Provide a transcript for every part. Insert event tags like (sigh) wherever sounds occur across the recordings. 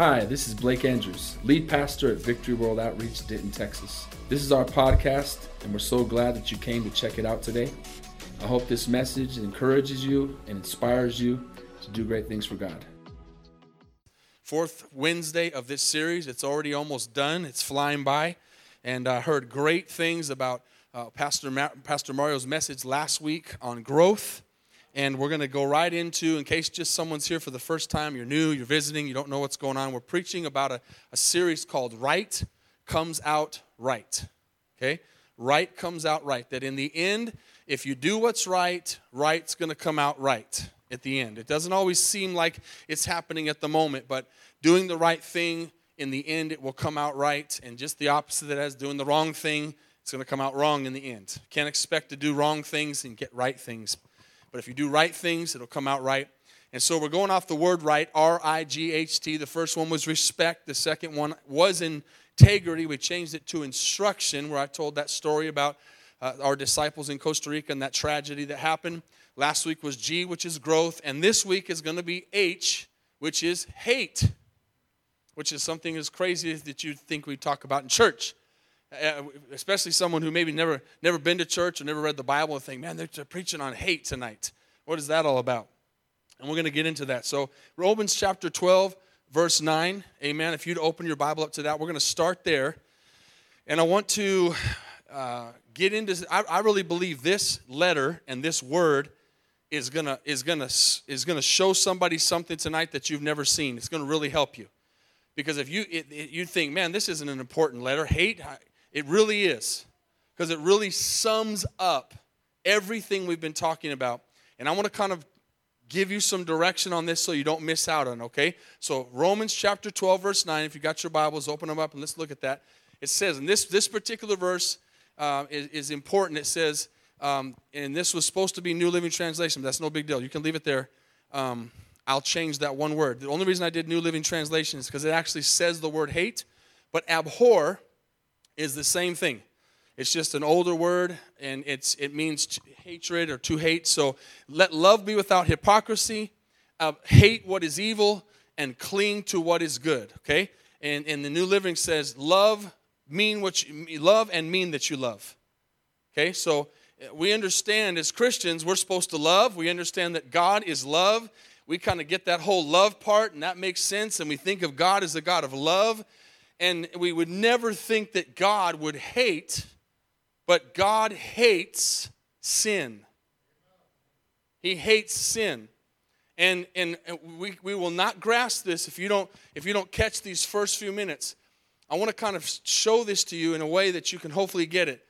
Hi, this is Blake Andrews, lead pastor at Victory World Outreach, Denton, Texas. This is our podcast, and we're so glad that you came to check it out today. I hope this message encourages you and inspires you to do great things for God. Fourth Wednesday of this series. It's already almost done, it's flying by. And I heard great things about uh, Pastor, Ma- Pastor Mario's message last week on growth and we're going to go right into in case just someone's here for the first time you're new you're visiting you don't know what's going on we're preaching about a, a series called right comes out right okay? Right comes out right that in the end if you do what's right right's going to come out right at the end. It doesn't always seem like it's happening at the moment but doing the right thing in the end it will come out right and just the opposite of that is doing the wrong thing it's going to come out wrong in the end. Can't expect to do wrong things and get right things but if you do right things, it'll come out right. And so we're going off the word right, R I G H T. The first one was respect, the second one was integrity. We changed it to instruction, where I told that story about uh, our disciples in Costa Rica and that tragedy that happened. Last week was G, which is growth. And this week is going to be H, which is hate, which is something as crazy that you think we talk about in church. Uh, especially someone who maybe never never been to church or never read the Bible and think, man, they're preaching on hate tonight. What is that all about? And we're going to get into that. So Romans chapter 12, verse 9. Amen. If you'd open your Bible up to that, we're going to start there. And I want to uh, get into. I, I really believe this letter and this word is gonna is gonna is gonna show somebody something tonight that you've never seen. It's gonna really help you, because if you it, it, you think, man, this isn't an important letter. Hate it really is, because it really sums up everything we've been talking about. And I want to kind of give you some direction on this so you don't miss out on, okay? So, Romans chapter 12, verse 9, if you got your Bibles, open them up and let's look at that. It says, and this, this particular verse uh, is, is, important. It says, um, and this was supposed to be New Living Translation, but that's no big deal. You can leave it there. Um, I'll change that one word. The only reason I did New Living Translation is because it actually says the word hate, but abhor is the same thing. It's just an older word, and it's it means hatred or to hate. So let love be without hypocrisy. Uh, hate what is evil and cling to what is good. Okay, and and the New Living says love mean what you love and mean that you love. Okay, so uh, we understand as Christians we're supposed to love. We understand that God is love. We kind of get that whole love part, and that makes sense. And we think of God as a God of love and we would never think that God would hate, but God hates sin. He hates sin. And, and we, we will not grasp this if you, don't, if you don't catch these first few minutes. I want to kind of show this to you in a way that you can hopefully get it.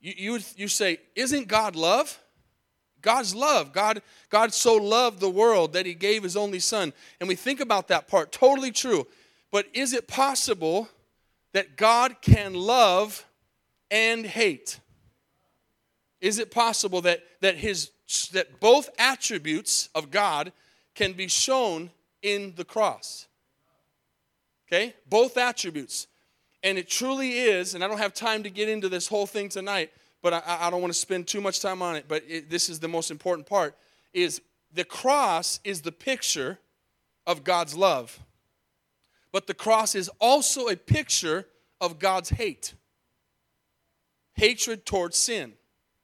You, you, you say, Isn't God love? God's love. God, God so loved the world that he gave his only son. And we think about that part, totally true. But is it possible that God can love and hate? Is it possible that, that, his, that both attributes of God can be shown in the cross? Okay? Both attributes. And it truly is, and I don't have time to get into this whole thing tonight, but I, I don't want to spend too much time on it, but it, this is the most important part, is the cross is the picture of God's love. But the cross is also a picture of God's hate hatred towards sin.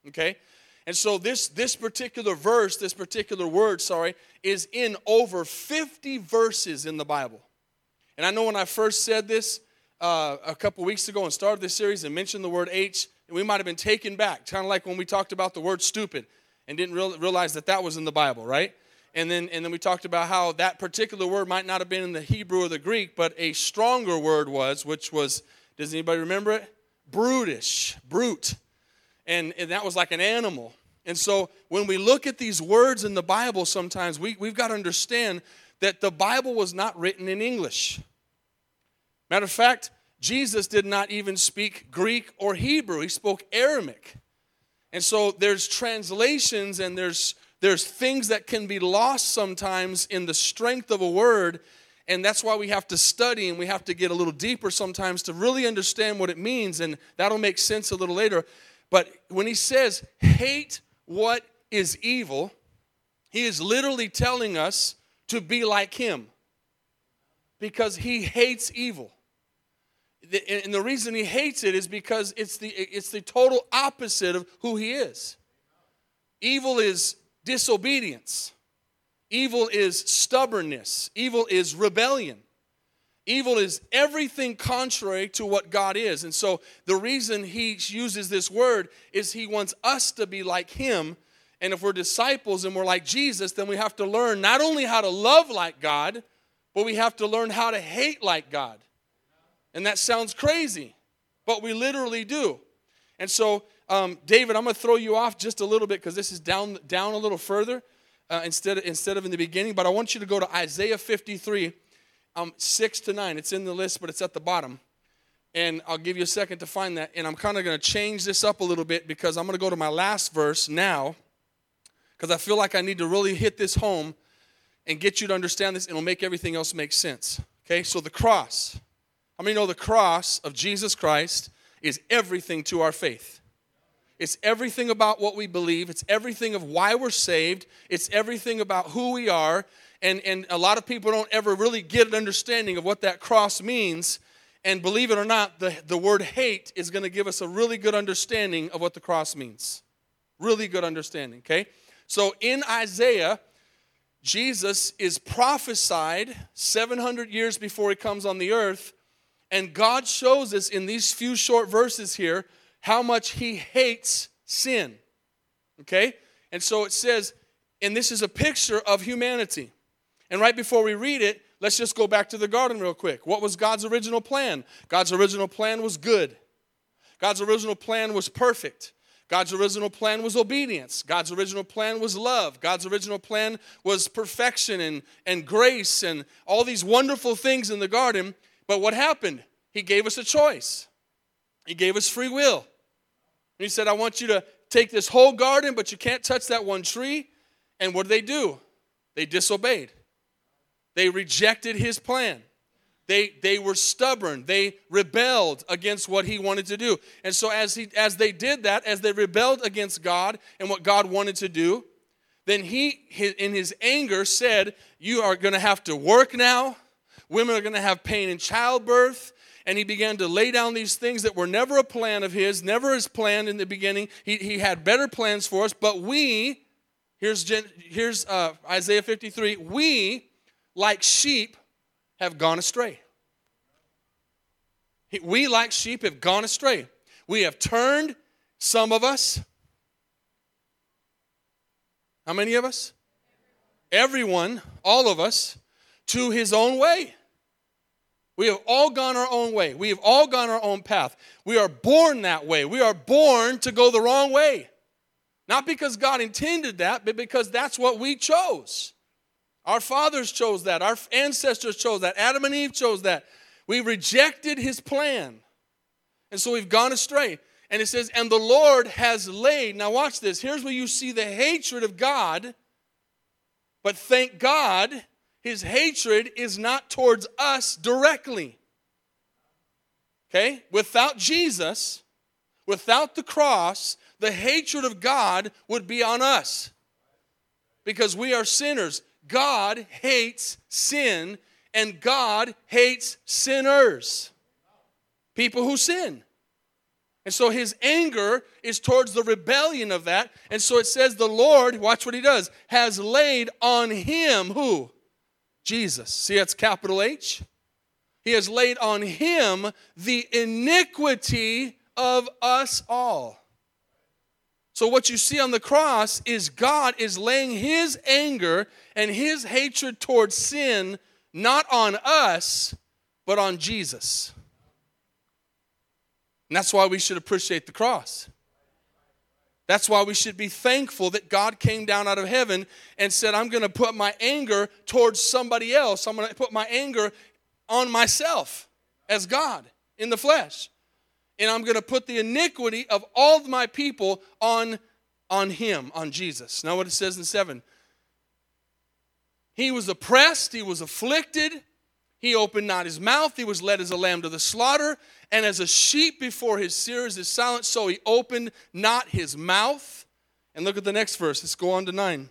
Okay? And so this this particular verse, this particular word, sorry, is in over 50 verses in the Bible. And I know when I first said this uh, a couple weeks ago and started this series and mentioned the word H, we might have been taken back, kind of like when we talked about the word stupid and didn't realize that that was in the Bible, right? And then and then we talked about how that particular word might not have been in the Hebrew or the Greek, but a stronger word was, which was, does anybody remember it? Brutish, brute. And, and that was like an animal. And so when we look at these words in the Bible, sometimes we, we've got to understand that the Bible was not written in English. Matter of fact, Jesus did not even speak Greek or Hebrew, he spoke Aramaic. And so there's translations and there's there's things that can be lost sometimes in the strength of a word, and that's why we have to study and we have to get a little deeper sometimes to really understand what it means, and that'll make sense a little later. But when he says, hate what is evil, he is literally telling us to be like him. because he hates evil. And the reason he hates it is because it's the, it's the total opposite of who he is. Evil is disobedience, evil is stubbornness, evil is rebellion. Evil is everything contrary to what God is. And so the reason he uses this word is he wants us to be like him. And if we're disciples and we're like Jesus, then we have to learn not only how to love like God, but we have to learn how to hate like God. And that sounds crazy, but we literally do. And so, um, David, I'm going to throw you off just a little bit because this is down, down a little further uh, instead, of, instead of in the beginning. But I want you to go to Isaiah 53 um, 6 to 9. It's in the list, but it's at the bottom. And I'll give you a second to find that. And I'm kind of going to change this up a little bit because I'm going to go to my last verse now because I feel like I need to really hit this home and get you to understand this. It'll make everything else make sense. Okay, so the cross. How many know the cross of Jesus Christ is everything to our faith? It's everything about what we believe. It's everything of why we're saved. It's everything about who we are. And, and a lot of people don't ever really get an understanding of what that cross means. And believe it or not, the, the word hate is going to give us a really good understanding of what the cross means. Really good understanding, okay? So in Isaiah, Jesus is prophesied 700 years before he comes on the earth. And God shows us in these few short verses here how much he hates sin. Okay? And so it says, and this is a picture of humanity. And right before we read it, let's just go back to the garden real quick. What was God's original plan? God's original plan was good. God's original plan was perfect. God's original plan was obedience. God's original plan was love. God's original plan was perfection and, and grace and all these wonderful things in the garden. But what happened? He gave us a choice, He gave us free will. He said, I want you to take this whole garden, but you can't touch that one tree. And what did they do? They disobeyed. They rejected his plan. They, they were stubborn. They rebelled against what he wanted to do. And so, as, he, as they did that, as they rebelled against God and what God wanted to do, then he, in his anger, said, You are going to have to work now. Women are going to have pain in childbirth. And he began to lay down these things that were never a plan of his, never his plan in the beginning. He, he had better plans for us, but we, here's, here's uh, Isaiah 53, we, like sheep, have gone astray. We, like sheep, have gone astray. We have turned, some of us. How many of us? Everyone, all of us, to his own way. We have all gone our own way. We have all gone our own path. We are born that way. We are born to go the wrong way. Not because God intended that, but because that's what we chose. Our fathers chose that. Our ancestors chose that. Adam and Eve chose that. We rejected his plan. And so we've gone astray. And it says, and the Lord has laid. Now, watch this. Here's where you see the hatred of God. But thank God, his hatred is not towards us directly. Okay? Without Jesus, without the cross, the hatred of God would be on us because we are sinners. God hates sin and God hates sinners, people who sin. And so his anger is towards the rebellion of that. And so it says, the Lord, watch what he does, has laid on him who? Jesus. See, that's capital H. He has laid on him the iniquity of us all. So, what you see on the cross is God is laying his anger and his hatred towards sin not on us, but on Jesus. And that's why we should appreciate the cross. That's why we should be thankful that God came down out of heaven and said, I'm going to put my anger towards somebody else. I'm going to put my anger on myself as God in the flesh and I'm going to put the iniquity of all of my people on, on him, on Jesus. Now, what it says in 7 He was oppressed, he was afflicted, he opened not his mouth, he was led as a lamb to the slaughter, and as a sheep before his shearers is silent, so he opened not his mouth. And look at the next verse. Let's go on to 9.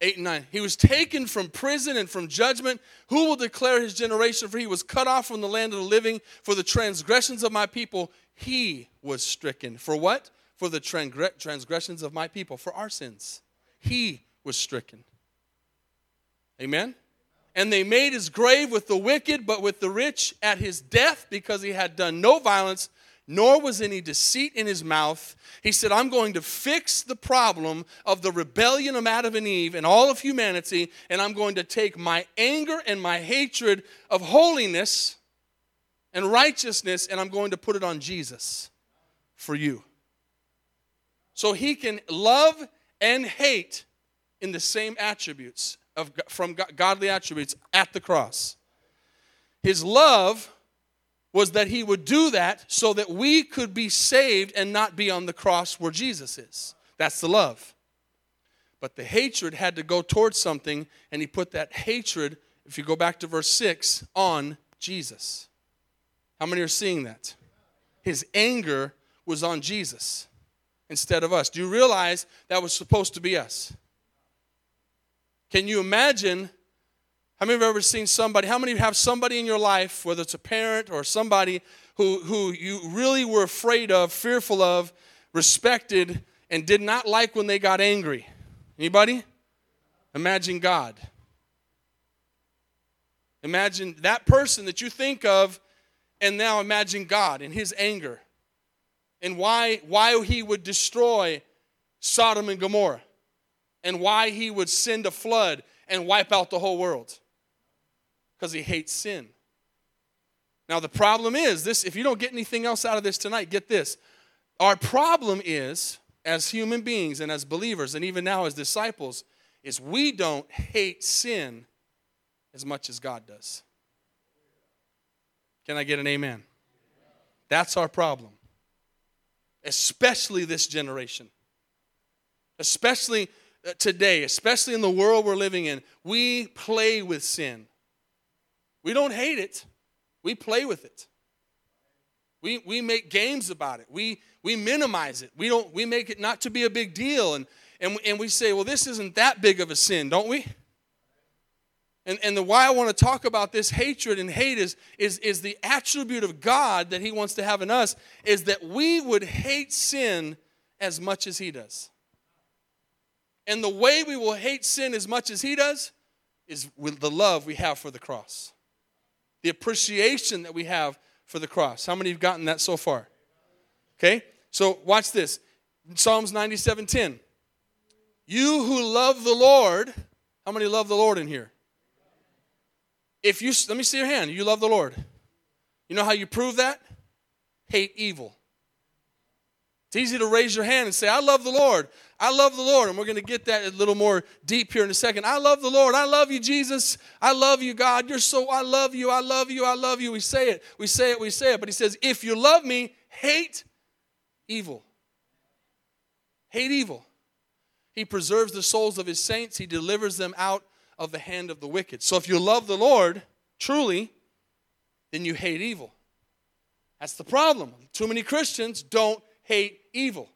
8 and 9. He was taken from prison and from judgment. Who will declare his generation? For he was cut off from the land of the living. For the transgressions of my people, he was stricken. For what? For the transgressions of my people, for our sins. He was stricken. Amen? And they made his grave with the wicked, but with the rich at his death, because he had done no violence, nor was any deceit in his mouth. He said, I'm going to fix the problem of the rebellion of Adam and Eve and all of humanity, and I'm going to take my anger and my hatred of holiness and righteousness, and I'm going to put it on Jesus for you. So he can love and hate in the same attributes of from godly attributes at the cross. His love was that he would do that so that we could be saved and not be on the cross where Jesus is. That's the love. But the hatred had to go towards something, and he put that hatred, if you go back to verse 6, on Jesus. How many are seeing that? His anger was on Jesus instead of us. Do you realize that was supposed to be us? Can you imagine how many of you have ever seen somebody? How many have somebody in your life, whether it's a parent or somebody who, who you really were afraid of, fearful of, respected, and did not like when they got angry? Anybody? Imagine God. Imagine that person that you think of, and now imagine God and his anger and why, why he would destroy Sodom and Gomorrah and why he would send a flood and wipe out the whole world because he hates sin. Now, the problem is this if you don't get anything else out of this tonight, get this. Our problem is, as human beings and as believers, and even now as disciples, is we don't hate sin as much as God does. Can I get an amen? That's our problem. Especially this generation. Especially Uh, today, especially in the world we're living in, we play with sin. We don't hate it, we play with it. We, we make games about it. We, we minimize it. We, don't, we make it not to be a big deal. And, and, and we say, well, this isn't that big of a sin, don't we? And, and the why I want to talk about this hatred and hate is, is, is the attribute of God that He wants to have in us is that we would hate sin as much as He does. And the way we will hate sin as much as He does is with the love we have for the cross the appreciation that we have for the cross. How many have gotten that so far? Okay, so watch this Psalms 97 10. You who love the Lord, how many love the Lord in here? If you, let me see your hand, you love the Lord. You know how you prove that? Hate evil. It's easy to raise your hand and say, I love the Lord. I love the Lord. And we're going to get that a little more deep here in a second. I love the Lord. I love you, Jesus. I love you, God. You're so, I love you. I love you. I love you. We say it. We say it. We say it. But he says, if you love me, hate evil. Hate evil. He preserves the souls of his saints, he delivers them out of the hand of the wicked. So if you love the Lord truly, then you hate evil. That's the problem. Too many Christians don't hate evil.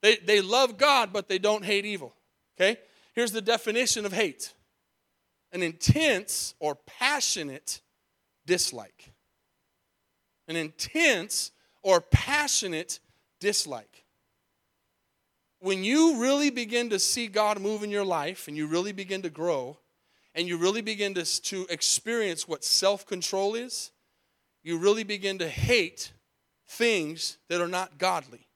They, they love God, but they don't hate evil. Okay? Here's the definition of hate an intense or passionate dislike. An intense or passionate dislike. When you really begin to see God move in your life and you really begin to grow and you really begin to, to experience what self control is, you really begin to hate things that are not godly.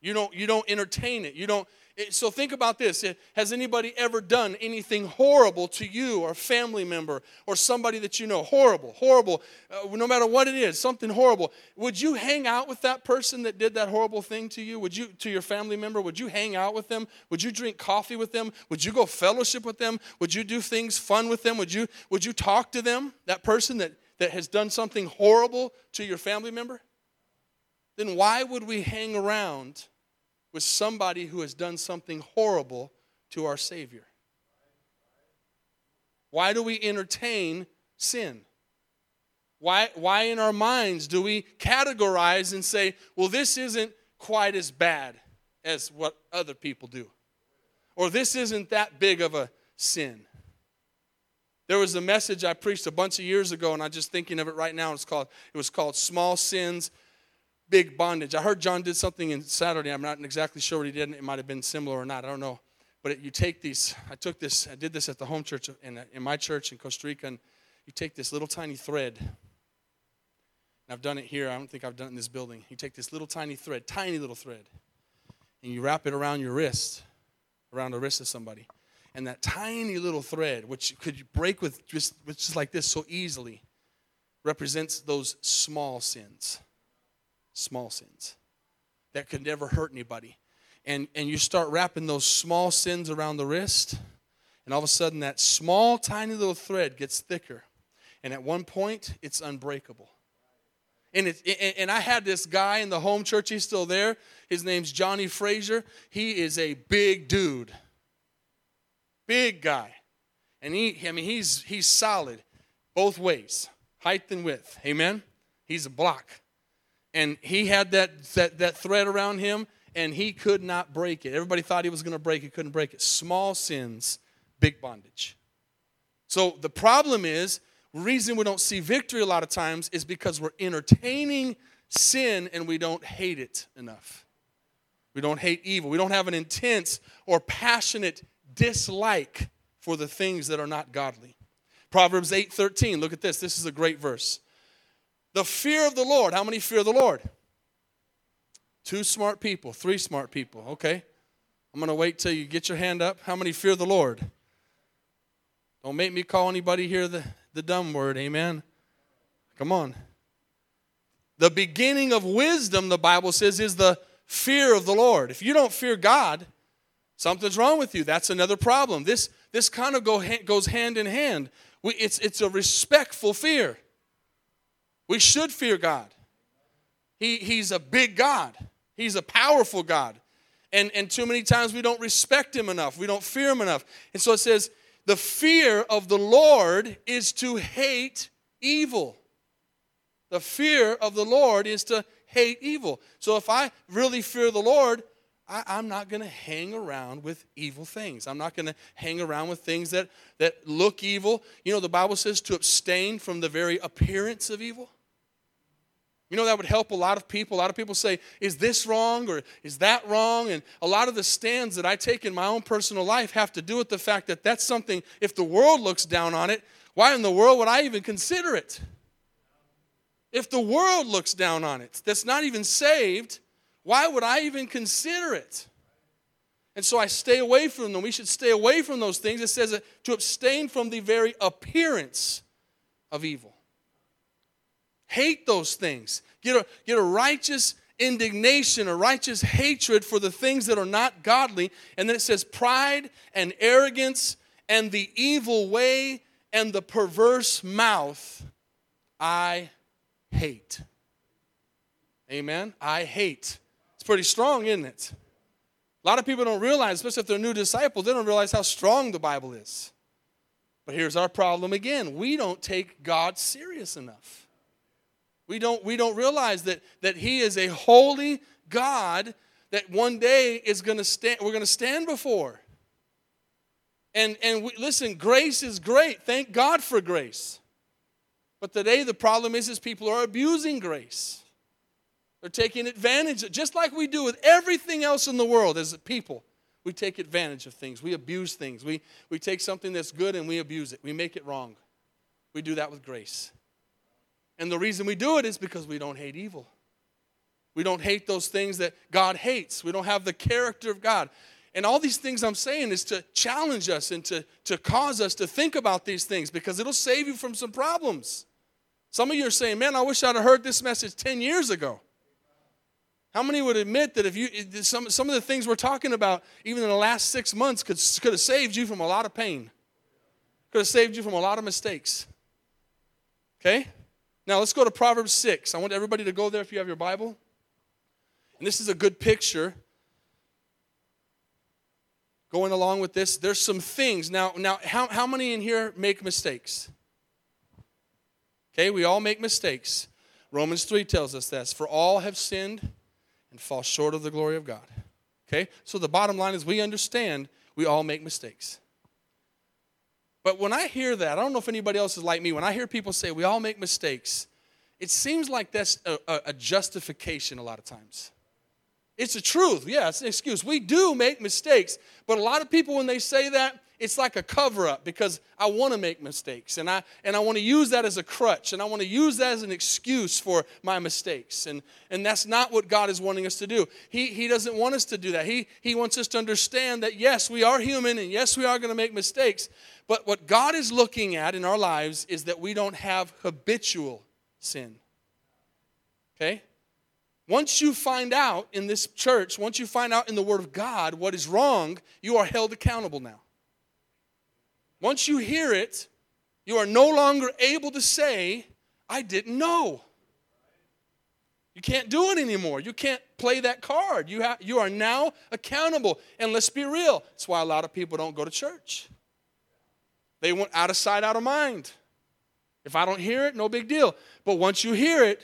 You don't, you don't entertain it. You don't. It, so think about this. Has anybody ever done anything horrible to you or a family member or somebody that you know? Horrible, horrible. Uh, no matter what it is, something horrible. Would you hang out with that person that did that horrible thing to you? Would you, to your family member? Would you hang out with them? Would you drink coffee with them? Would you go fellowship with them? Would you do things fun with them? Would you, would you talk to them? That person that that has done something horrible to your family member, then why would we hang around with somebody who has done something horrible to our Savior? Why do we entertain sin? Why, why in our minds do we categorize and say, well, this isn't quite as bad as what other people do? or this isn't that big of a sin. There was a message I preached a bunch of years ago, and I'm just thinking of it right now. It's called, it was called Small Sins, Big Bondage. I heard John did something in Saturday. I'm not exactly sure what he did. It might have been similar or not. I don't know. But it, you take these, I took this, I did this at the home church in, in my church in Costa Rica, and you take this little tiny thread. And I've done it here. I don't think I've done it in this building. You take this little tiny thread, tiny little thread, and you wrap it around your wrist, around the wrist of somebody and that tiny little thread, which could break with just, just like this so easily, represents those small sins. Small sins that could never hurt anybody. And, and you start wrapping those small sins around the wrist, and all of a sudden that small, tiny little thread gets thicker. And at one point, it's unbreakable. And, it, and I had this guy in the home church, he's still there. His name's Johnny Frazier. He is a big dude big guy. And he, I mean, he's, he's solid both ways, height and width. Amen? He's a block. And he had that, that, that thread around him, and he could not break it. Everybody thought he was going to break it, couldn't break it. Small sins, big bondage. So the problem is, reason we don't see victory a lot of times is because we're entertaining sin and we don't hate it enough. We don't hate evil. We don't have an intense or passionate dislike for the things that are not godly. Proverbs 8:13, look at this. This is a great verse. The fear of the Lord. How many fear the Lord? Two smart people, three smart people. Okay. I'm going to wait till you get your hand up. How many fear the Lord? Don't make me call anybody here the, the dumb word. Amen. Come on. The beginning of wisdom, the Bible says, is the fear of the Lord. If you don't fear God, Something's wrong with you. That's another problem. This, this kind of go, goes hand in hand. We, it's, it's a respectful fear. We should fear God. He, he's a big God, He's a powerful God. And, and too many times we don't respect Him enough, we don't fear Him enough. And so it says, the fear of the Lord is to hate evil. The fear of the Lord is to hate evil. So if I really fear the Lord, I, am not going to hang around with evil things. I'm not going to hang around with things that, that look evil. You know, the Bible says to abstain from the very appearance of evil. You know, that would help a lot of people. A lot of people say, is this wrong or is that wrong? And a lot of the stands that I take in my own personal life have to do with the fact that that's something, if the world looks down on it, why in the world would I even consider it? If the world looks down on it, that's not even saved, why would I even consider it? And so I stay away from them. We should stay away from those things. It says to abstain from the very appearance of evil. Hate those things. Get a, get a righteous indignation, a righteous hatred for the things that are not godly. And then it says pride and arrogance and the evil way and the perverse mouth I hate. Amen. I hate pretty strong, isn't it? A lot of people don't realize, especially if they're new disciples, they don't realize how strong the Bible is. But here's our problem again we don't take God serious enough. We don't, we don't realize that, that He is a holy God that one day is to stand, we're going to stand before. And, and we, listen, grace is great. Thank God for grace. But today the problem is, is people are abusing grace. They're taking advantage, of, just like we do with everything else in the world as people. We take advantage of things. We abuse things. We, we take something that's good and we abuse it. We make it wrong. We do that with grace. And the reason we do it is because we don't hate evil. We don't hate those things that God hates. We don't have the character of God. And all these things I'm saying is to challenge us and to, to cause us to think about these things because it'll save you from some problems. Some of you are saying, man, I wish I'd have heard this message 10 years ago. How many would admit that if you some, some of the things we're talking about, even in the last six months, could, could have saved you from a lot of pain? Could have saved you from a lot of mistakes. Okay? Now let's go to Proverbs 6. I want everybody to go there if you have your Bible. And this is a good picture. Going along with this, there's some things. Now, now how, how many in here make mistakes? Okay, we all make mistakes. Romans 3 tells us this. For all have sinned and fall short of the glory of God. Okay? So the bottom line is we understand We all make mistakes. But when I hear that, I don't know if anybody else is like me. When I hear people say we all make mistakes, it seems like that's a, a, a justification a lot of times. It's the truth. Yeah, it's an excuse. We do make mistakes. But a lot of people, when they say that, it's like a cover up because I want to make mistakes and I, and I want to use that as a crutch and I want to use that as an excuse for my mistakes. And, and that's not what God is wanting us to do. He, he doesn't want us to do that. He, he wants us to understand that yes, we are human and yes, we are going to make mistakes. But what God is looking at in our lives is that we don't have habitual sin. Okay? Once you find out in this church, once you find out in the Word of God what is wrong, you are held accountable now. Once you hear it, you are no longer able to say, I didn't know. You can't do it anymore. You can't play that card. You, have, you are now accountable. And let's be real, that's why a lot of people don't go to church. They went out of sight, out of mind. If I don't hear it, no big deal. But once you hear it,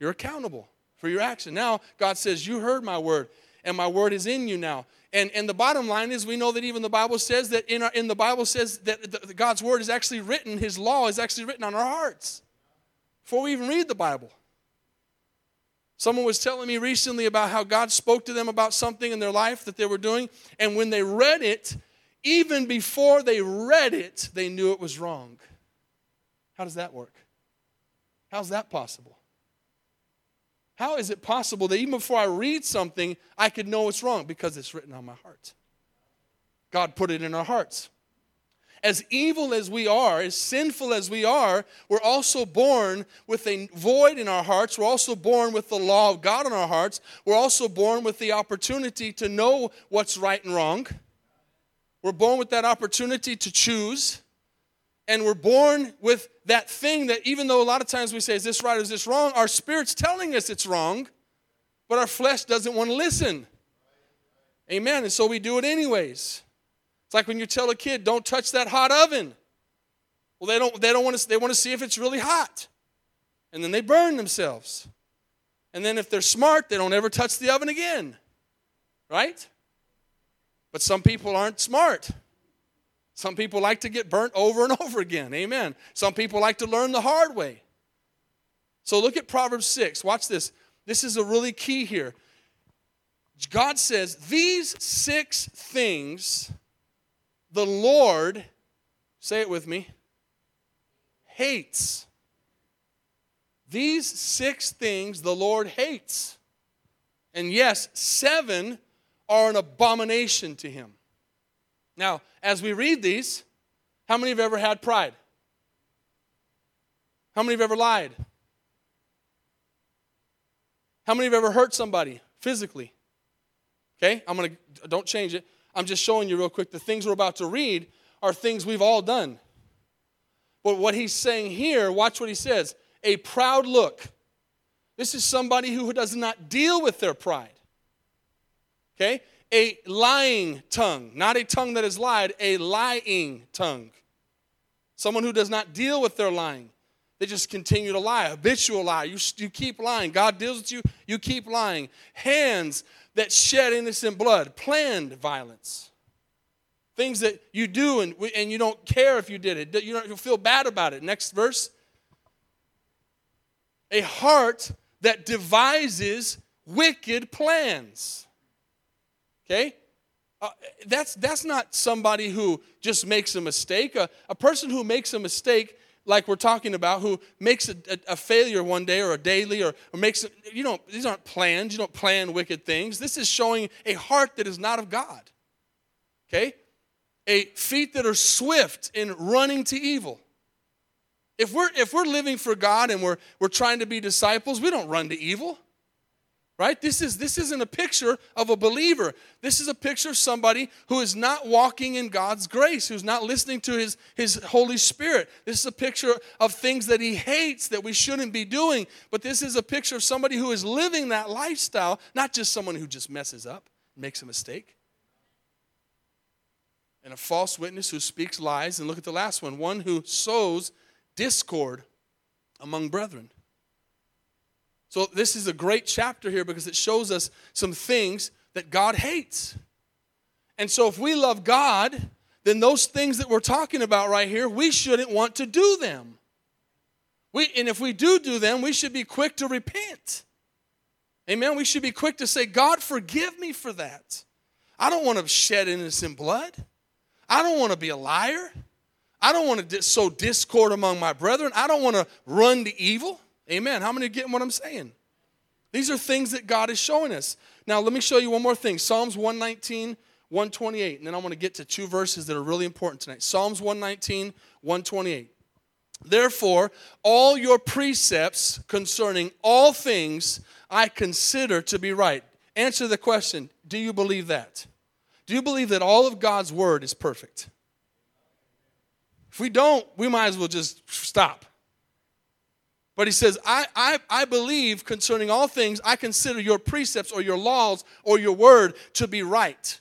you're accountable for your action. Now, God says, You heard my word, and my word is in you now. And, and the bottom line is, we know that even the Bible says that in, our, in the Bible says that the, God's word is actually written, His law is actually written on our hearts before we even read the Bible. Someone was telling me recently about how God spoke to them about something in their life that they were doing, and when they read it, even before they read it, they knew it was wrong. How does that work? How's that possible? How is it possible that even before I read something, I could know it's wrong? Because it's written on my heart. God put it in our hearts. As evil as we are, as sinful as we are, we're also born with a void in our hearts. We're also born with the law of God in our hearts. We're also born with the opportunity to know what's right and wrong. We're born with that opportunity to choose and we're born with that thing that even though a lot of times we say, is this right is this wrong? Our spirit's telling us it's wrong, but our flesh doesn't want to listen. Amen. And so we do it anyways. It's like when you tell a kid, don't touch that hot oven. Well, they don't, they don't want to, they want to see if it's really hot. And then they burn themselves. And then if they're smart, they don't ever touch the oven again. Right? But some people aren't smart. Some people like to get burnt over and (laughs) over again. Amen. Some people like to learn the hard way. So look at Proverbs 6. Watch this. This is a really key here. God says, These six things the Lord, say it with me, hates. These six things the Lord hates. And yes, seven are an abomination to him. Now, as we read these, how many have ever had pride? How many have ever lied? How many have ever hurt somebody physically? Okay, I'm gonna, don't change it. I'm just showing you real quick. The things we're about to read are things we've all done. But what he's saying here, watch what he says a proud look. This is somebody who does not deal with their pride. Okay? A lying tongue, not a tongue that is lied, a lying tongue. Someone who does not deal with their lying. They just continue to lie, habitual lie. You, you keep lying. God deals with you, you keep lying. Hands that shed innocent blood, planned violence. Things that you do and, and you don't care if you did it, you don't you feel bad about it. Next verse. A heart that devises wicked plans. Okay? Uh, that's, that's not somebody who just makes a mistake. A, a person who makes a mistake, like we're talking about, who makes a, a, a failure one day or a daily or, or makes, you know, these aren't plans. You don't plan wicked things. This is showing a heart that is not of God. Okay? A feet that are swift in running to evil. If we're, if we're living for God and we're, we're trying to be disciples, we don't run to evil right? This is this isn't a picture of a believer. This is a picture of somebody who is not walking in god's grace who's not listening to his his holy spirit. This is a picture of things that he hates that we shouldn't be doing but this is a picture of somebody who is living that lifestyle not just someone who just messes up makes a mistake and a false witness who speaks lies. And look at the last one one who sows discord among brethren so, this is a great chapter here because it shows us some things that God hates. And so if we love God, then those things that we're talking about right here, we shouldn't want to do them. We, and if we do do them, we should be quick to repent. Amen. We should be quick to say, God, forgive me for that. I don't want to shed innocent blood. I don't want to be a liar. I don't want to sow discord among my brethren. I don't want to run to evil. Amen. How many are getting what I'm saying? These are things that God is showing us. Now, let me show you one more thing Psalms 119, 128. And then I want to get to two verses that are really important tonight. Psalms 119, 128. Therefore, all your precepts concerning all things I consider to be right. Answer the question Do you believe that? Do you believe that all of God's word is perfect? If we don't, we might as well just stop. But he says, I, I, I believe concerning all things, I consider your precepts or your laws or your word to be right.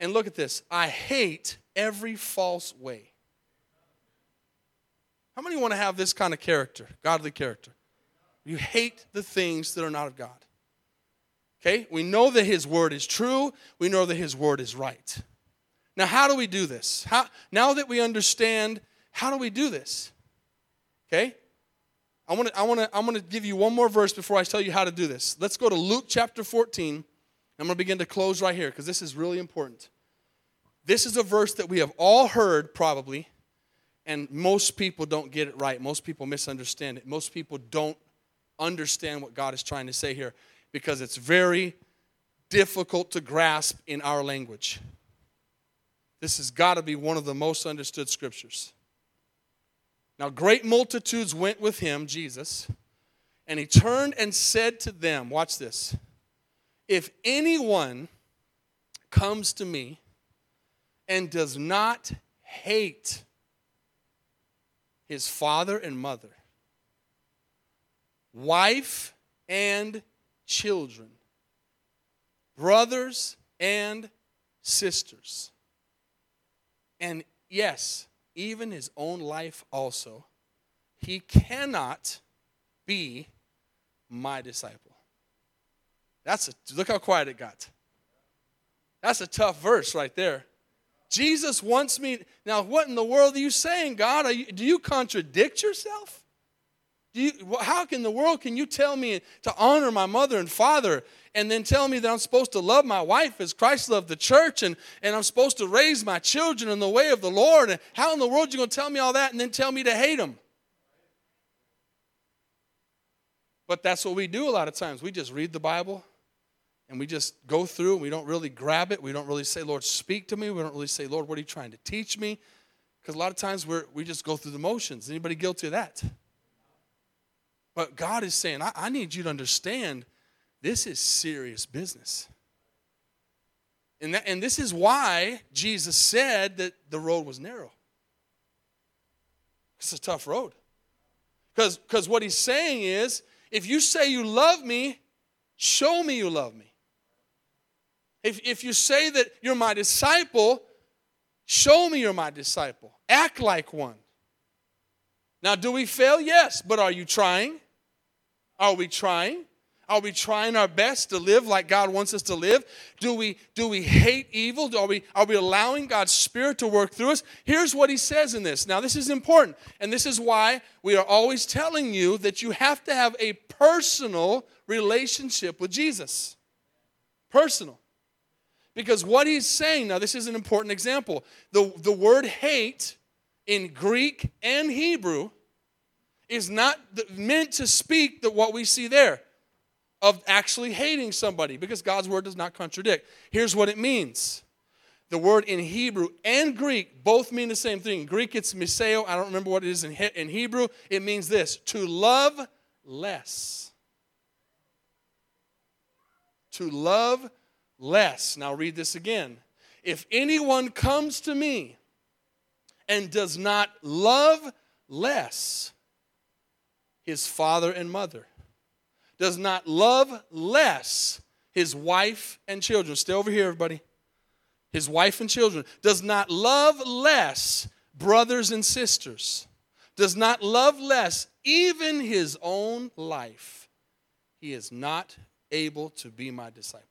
And look at this I hate every false way. How many want to have this kind of character, godly character? You hate the things that are not of God. Okay? We know that His word is true, we know that His word is right. Now, how do we do this? How, now that we understand, how do we do this? Okay? I want to I want to I'm going to give you one more verse before I tell you how to do this. Let's go to Luke chapter 14. I'm going to begin to close right here because this is really important. This is a verse that we have all heard probably and most people don't get it right. Most people misunderstand it. Most people don't understand what God is trying to say here because it's very difficult to grasp in our language. This has got to be one of the most understood scriptures. Now, great multitudes went with him, Jesus, and he turned and said to them, Watch this. If anyone comes to me and does not hate his father and mother, wife and children, brothers and sisters, and yes, even his own life also, he cannot be my disciple. That's a look how quiet it got. That's a tough verse right there. Jesus wants me. Now, what in the world are you saying, God? You, do you contradict yourself? You, how in the world can you tell me to honor my mother and father and then tell me that I'm supposed to love my wife as Christ loved the church and, and I'm supposed to raise my children in the way of the Lord? And how in the world are you going to tell me all that and then tell me to hate them? But that's what we do a lot of times. We just read the Bible and we just go through and we don't really grab it. We don't really say, Lord, speak to me. We don't really say, Lord, what are you trying to teach me? Because a lot of times we're, we just go through the motions. Anybody guilty of that? But God is saying, I, I need you to understand this is serious business. And, that, and this is why Jesus said that the road was narrow. It's a tough road. Because what he's saying is, if you say you love me, show me you love me. If, if you say that you're my disciple, show me you're my disciple. Act like one. Now, do we fail? Yes, but are you trying? Are we trying? Are we trying our best to live like God wants us to live? Do we, do we hate evil? Are we, are we allowing God's Spirit to work through us? Here's what he says in this. Now, this is important, and this is why we are always telling you that you have to have a personal relationship with Jesus. Personal. Because what he's saying, now this is an important example. The, the word hate in Greek and Hebrew is not meant to speak that what we see there of actually hating somebody because God's word does not contradict. Here's what it means. The word in Hebrew and Greek both mean the same thing. In Greek, it's miseo. I don't remember what it is in, in Hebrew. It means this to love less. To love less. Now read this again. If anyone comes to me and does not love less his father and mother, does not love less his wife and children, stay over here, everybody. His wife and children, does not love less brothers and sisters, does not love less even his own life, he is not able to be my disciple.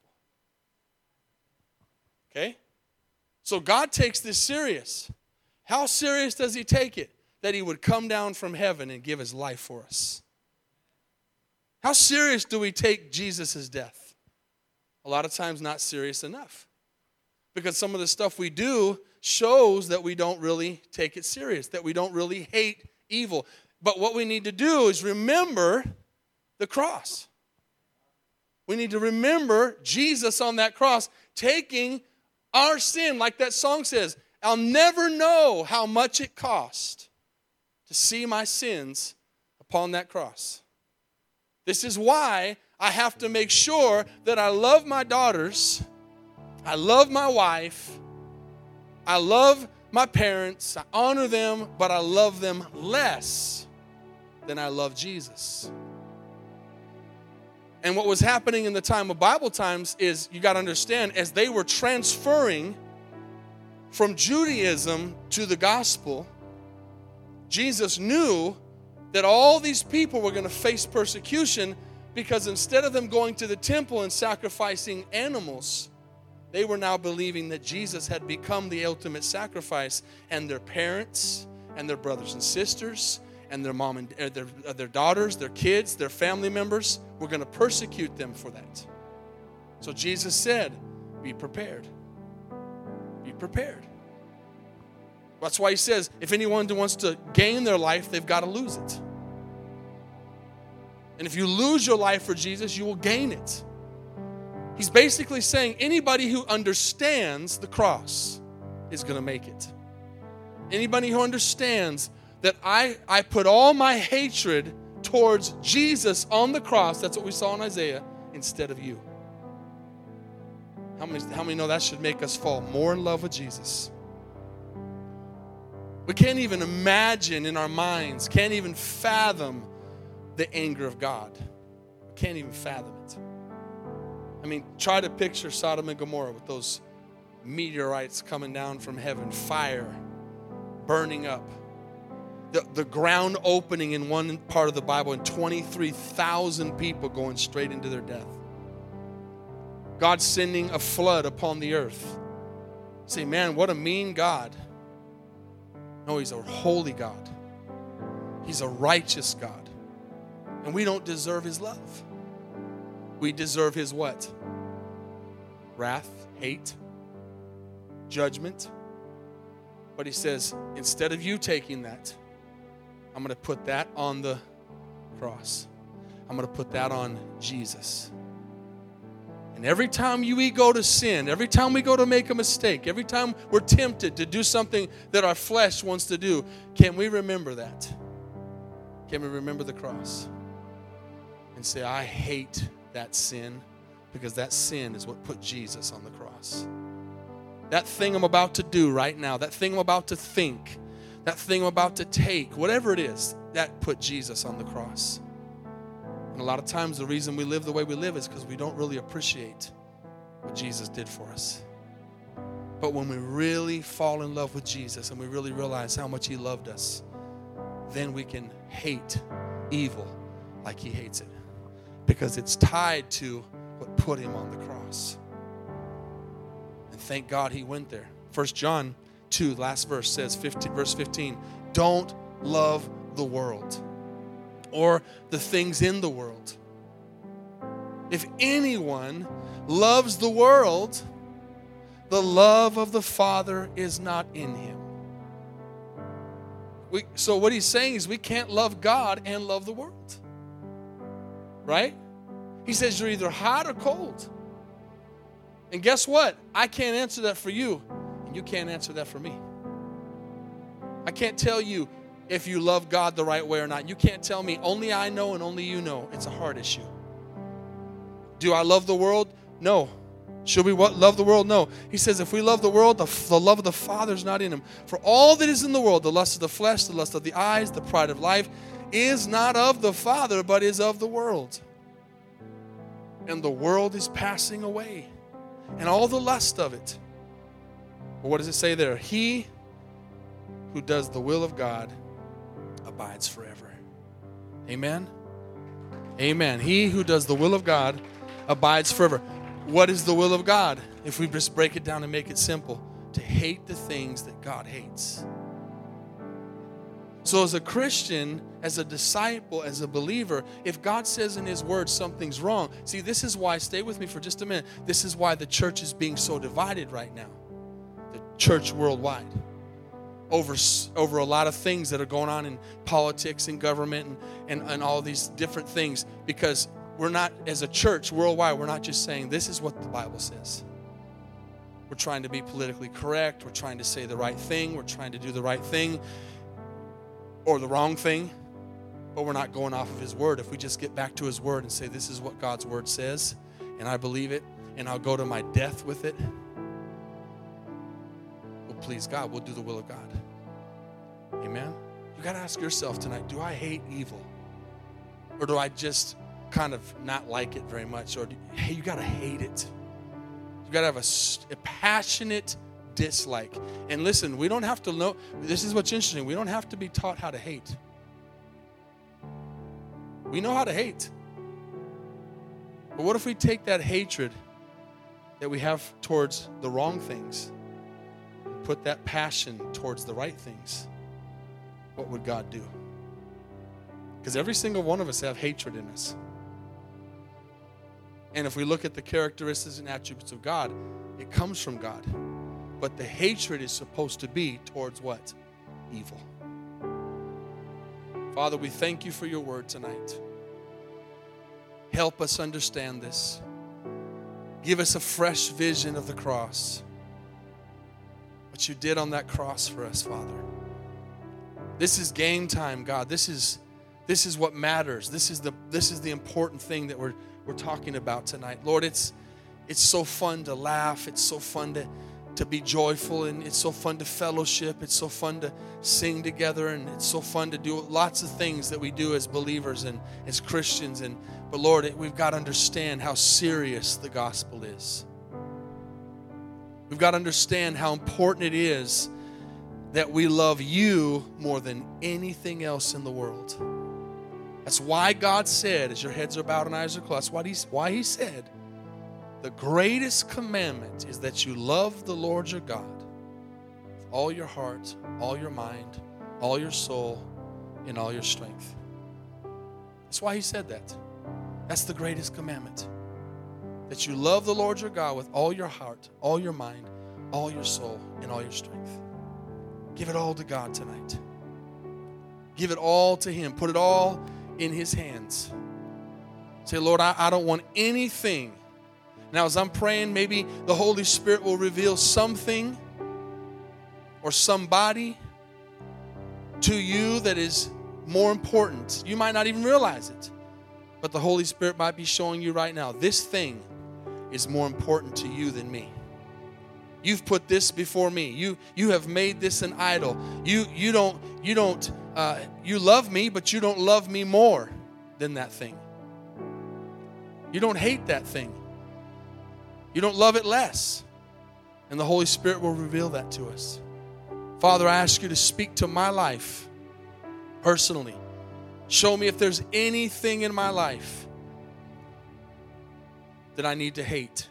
Okay? So God takes this serious. How serious does He take it? That He would come down from heaven and give His life for us. How serious do we take Jesus' death? A lot of times, not serious enough. Because some of the stuff we do shows that we don't really take it serious, that we don't really hate evil. But what we need to do is remember the cross. We need to remember Jesus on that cross taking our sin, like that song says. I'll never know how much it cost to see my sins upon that cross. This is why I have to make sure that I love my daughters, I love my wife, I love my parents, I honor them, but I love them less than I love Jesus. And what was happening in the time of Bible times is you got to understand, as they were transferring from Judaism to the gospel, Jesus knew that all these people were going to face persecution because instead of them going to the temple and sacrificing animals, they were now believing that Jesus had become the ultimate sacrifice, and their parents and their brothers and sisters and their mom and uh, their, uh, their daughters, their kids, their family members were going to persecute them for that. So Jesus said, Be prepared. Be prepared. That's why he says, if anyone wants to gain their life, they've got to lose it. And if you lose your life for Jesus, you will gain it. He's basically saying anybody who understands the cross is going to make it. Anybody who understands that I, I put all my hatred towards Jesus on the cross, that's what we saw in Isaiah, instead of you. How many, how many know that should make us fall more in love with Jesus? We can't even imagine in our minds, can't even fathom the anger of God. We Can't even fathom it. I mean, try to picture Sodom and Gomorrah with those meteorites coming down from heaven, fire burning up, the, the ground opening in one part of the Bible, and 23,000 people going straight into their death. God sending a flood upon the earth. Say, man, what a mean God. No, He's a holy God, He's a righteous God. And we don't deserve His love. We deserve His what? Wrath, hate, judgment. But He says, instead of you taking that, I'm going to put that on the cross. I'm going to put that on Jesus. And every time you we go to sin, every time we go to make a mistake, every time we're tempted to do something that our flesh wants to do, can we remember that? Can we remember the cross? And say, I hate that sin because that sin is what put Jesus on the cross. That thing I'm about to do right now, that thing I'm about to think, that thing I'm about to take, whatever it is, that put Jesus on the cross. And a lot of times, the reason we live the way we live is because we don't really appreciate what Jesus did for us. But when we really fall in love with Jesus and we really realize how much He loved us, then we can hate evil like He hates it because it's tied to what put Him on the cross. And thank God He went there. First John 2, last verse says, 15, verse 15, don't love the world or the things in the world. If anyone loves the world, the love of the Father is not in him. We, so, what he's saying is we can't love God and love the world. Right? He says you're either hot or cold. And guess what? I can't answer that for you, and you can't answer that for me. I can't tell you if you love God the right way or not. You can't tell me, only I know and only you know. It's a hard issue. Do I love the world? No. Should we love the world? No. He says, if we love the world, the, the love of the Father is not in him. For all that is in the world, the lust of the flesh, the lust of the eyes, the pride of life, is not of the Father, but is of the world. And the world is passing away, and all the lust of it. What does it say there? He who does the will of God abides forever. Amen. Amen. He who does the will of God abides forever. What is the will of God? If we just break it down and make it simple, to hate the things that God hates. So, as a Christian, as a disciple, as a believer, if God says in His Word something's wrong, see, this is why, stay with me for just a minute. This is why the church is being so divided right now, the church worldwide, over, over a lot of things that are going on in politics and government and, and, and all these different things. Because we're not, as a church worldwide, we're not just saying this is what the Bible says. We're trying to be politically correct, we're trying to say the right thing, we're trying to do the right thing or the wrong thing, but we're not going off of His Word. If we just get back to His Word and say, This is what God's Word says, and I believe it, and I'll go to my death with it, we'll please God. We'll do the will of God. Amen? You got to ask yourself tonight do I hate evil? Or do I just kind of not like it very much? Or, do, hey, you got to hate it. You got to have a, a passionate dislike. And listen, we don't have to know, this is what's interesting. We don't have to be taught how to hate. We know how to hate. But what if we take that hatred that we have towards the wrong things and put that passion towards the right things? What would God do? Because every single one of us have hatred in us. And if we look at the characteristics and attributes of God, it comes from God. But the hatred is supposed to be towards what? Evil. Father, we thank you for your word tonight. Help us understand this. Give us a fresh vision of the cross. What you did on that cross for us, Father. This is game time, God. This is this is what matters. This is the this is the important thing that we're we're talking about tonight. Lord, it's it's so fun to laugh. It's so fun to to be joyful and it's so fun to fellowship it's so fun to sing together and it's so fun to do lots of things that we do as believers and as christians and but lord we've got to understand how serious the gospel is we've got to understand how important it is that we love you more than anything else in the world that's why god said as your heads are bowed and eyes are closed why he, why he said the greatest commandment is that you love the Lord your God with all your heart, all your mind, all your soul, and all your strength. That's why he said that. That's the greatest commandment. That you love the Lord your God with all your heart, all your mind, all your soul, and all your strength. Give it all to God tonight. Give it all to Him. Put it all in His hands. Say, Lord, I, I don't want anything now, as I'm praying, maybe the Holy Spirit will reveal something or somebody to you that is more important. You might not even realize it, but the Holy Spirit might be showing you right now this thing is more important to you than me. You've put this before me. You you have made this an idol. You you don't you don't uh, you love me, but you don't love me more than that thing. You don't hate that thing. You don't love it less. And the Holy Spirit will reveal that to us. Father, I ask you to speak to my life personally. Show me if there's anything in my life that I need to hate,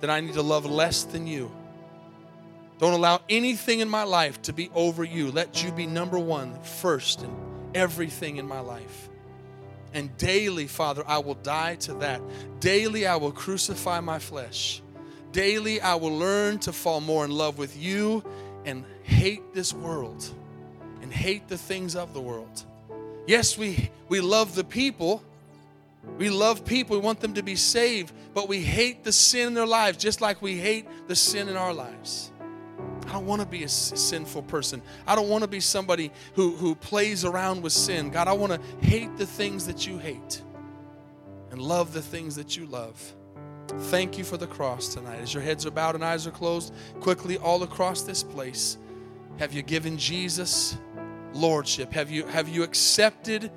that I need to love less than you. Don't allow anything in my life to be over you. Let you be number one, first in everything in my life. And daily, Father, I will die to that. Daily, I will crucify my flesh. Daily, I will learn to fall more in love with you and hate this world and hate the things of the world. Yes, we, we love the people. We love people. We want them to be saved, but we hate the sin in their lives just like we hate the sin in our lives. I don't want to be a sinful person. I don't want to be somebody who, who plays around with sin. God, I want to hate the things that you hate and love the things that you love. Thank you for the cross tonight. As your heads are bowed and eyes are closed, quickly all across this place, have you given Jesus lordship? Have you, have you accepted?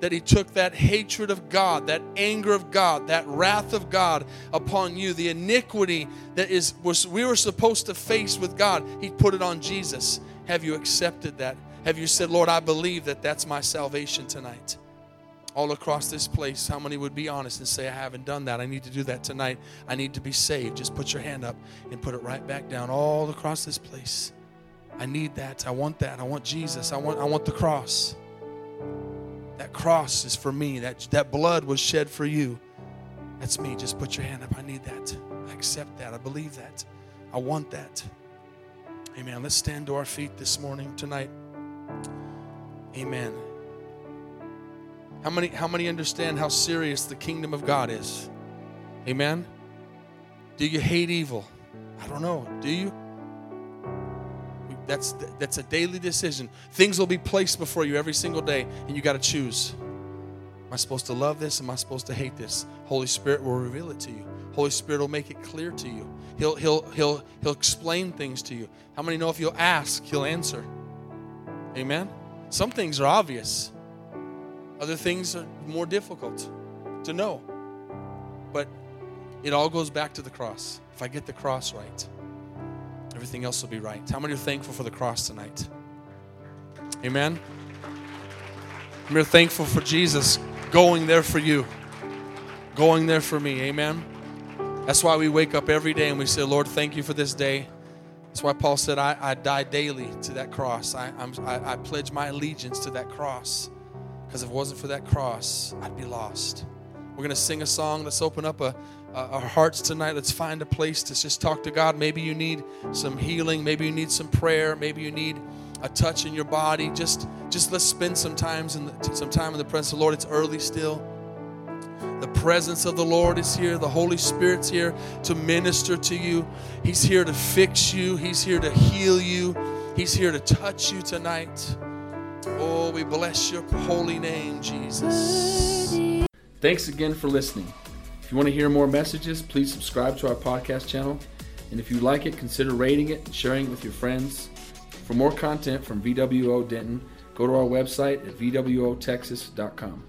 That he took that hatred of God, that anger of God, that wrath of God upon you, the iniquity that is was we were supposed to face with God, he put it on Jesus. Have you accepted that? Have you said, "Lord, I believe that that's my salvation tonight?" all across this place, how many would be honest and say, I haven't done that? I need to do that tonight. I need to be saved. Just put your hand up and put it right back down all across this place. I need that. I want that. I want Jesus. I want, I want the cross. That cross is for me. That, that blood was shed for you. That's me. Just put your hand up. I need that. I accept that. I believe that. I want that. Amen. Let's stand to our feet this morning, tonight. Amen. How many, how many understand how serious the kingdom of God is? Amen. Do you hate evil? I don't know. Do you? That's, that's a daily decision. Things will be placed before you every single day, and you got to choose. Am I supposed to love this? Am I supposed to hate this? Holy Spirit will reveal it to you. Holy Spirit will make it clear to you. He'll, he'll, he'll, he'll explain things to you. How many know if you'll ask, He'll answer? Amen? Some things are obvious, other things are more difficult to know. But it all goes back to the cross. If I get the cross right, everything else will be right. How many are thankful for the cross tonight? Amen? We're thankful for Jesus going there for you, going there for me. Amen? That's why we wake up every day and we say, Lord, thank you for this day. That's why Paul said, I, I die daily to that cross. I, I, I pledge my allegiance to that cross. Because if it wasn't for that cross, I'd be lost. We're going to sing a song. Let's open up a, a, our hearts tonight. Let's find a place to just talk to God. Maybe you need some healing. Maybe you need some prayer. Maybe you need a touch in your body. Just, just let's spend some times in the, some time in the presence of the Lord. It's early still. The presence of the Lord is here. The Holy Spirit's here to minister to you. He's here to fix you. He's here to heal you. He's here to touch you tonight. Oh, we bless your holy name, Jesus. Thanks again for listening. If you want to hear more messages, please subscribe to our podcast channel. And if you like it, consider rating it and sharing it with your friends. For more content from VWO Denton, go to our website at VWOTexas.com.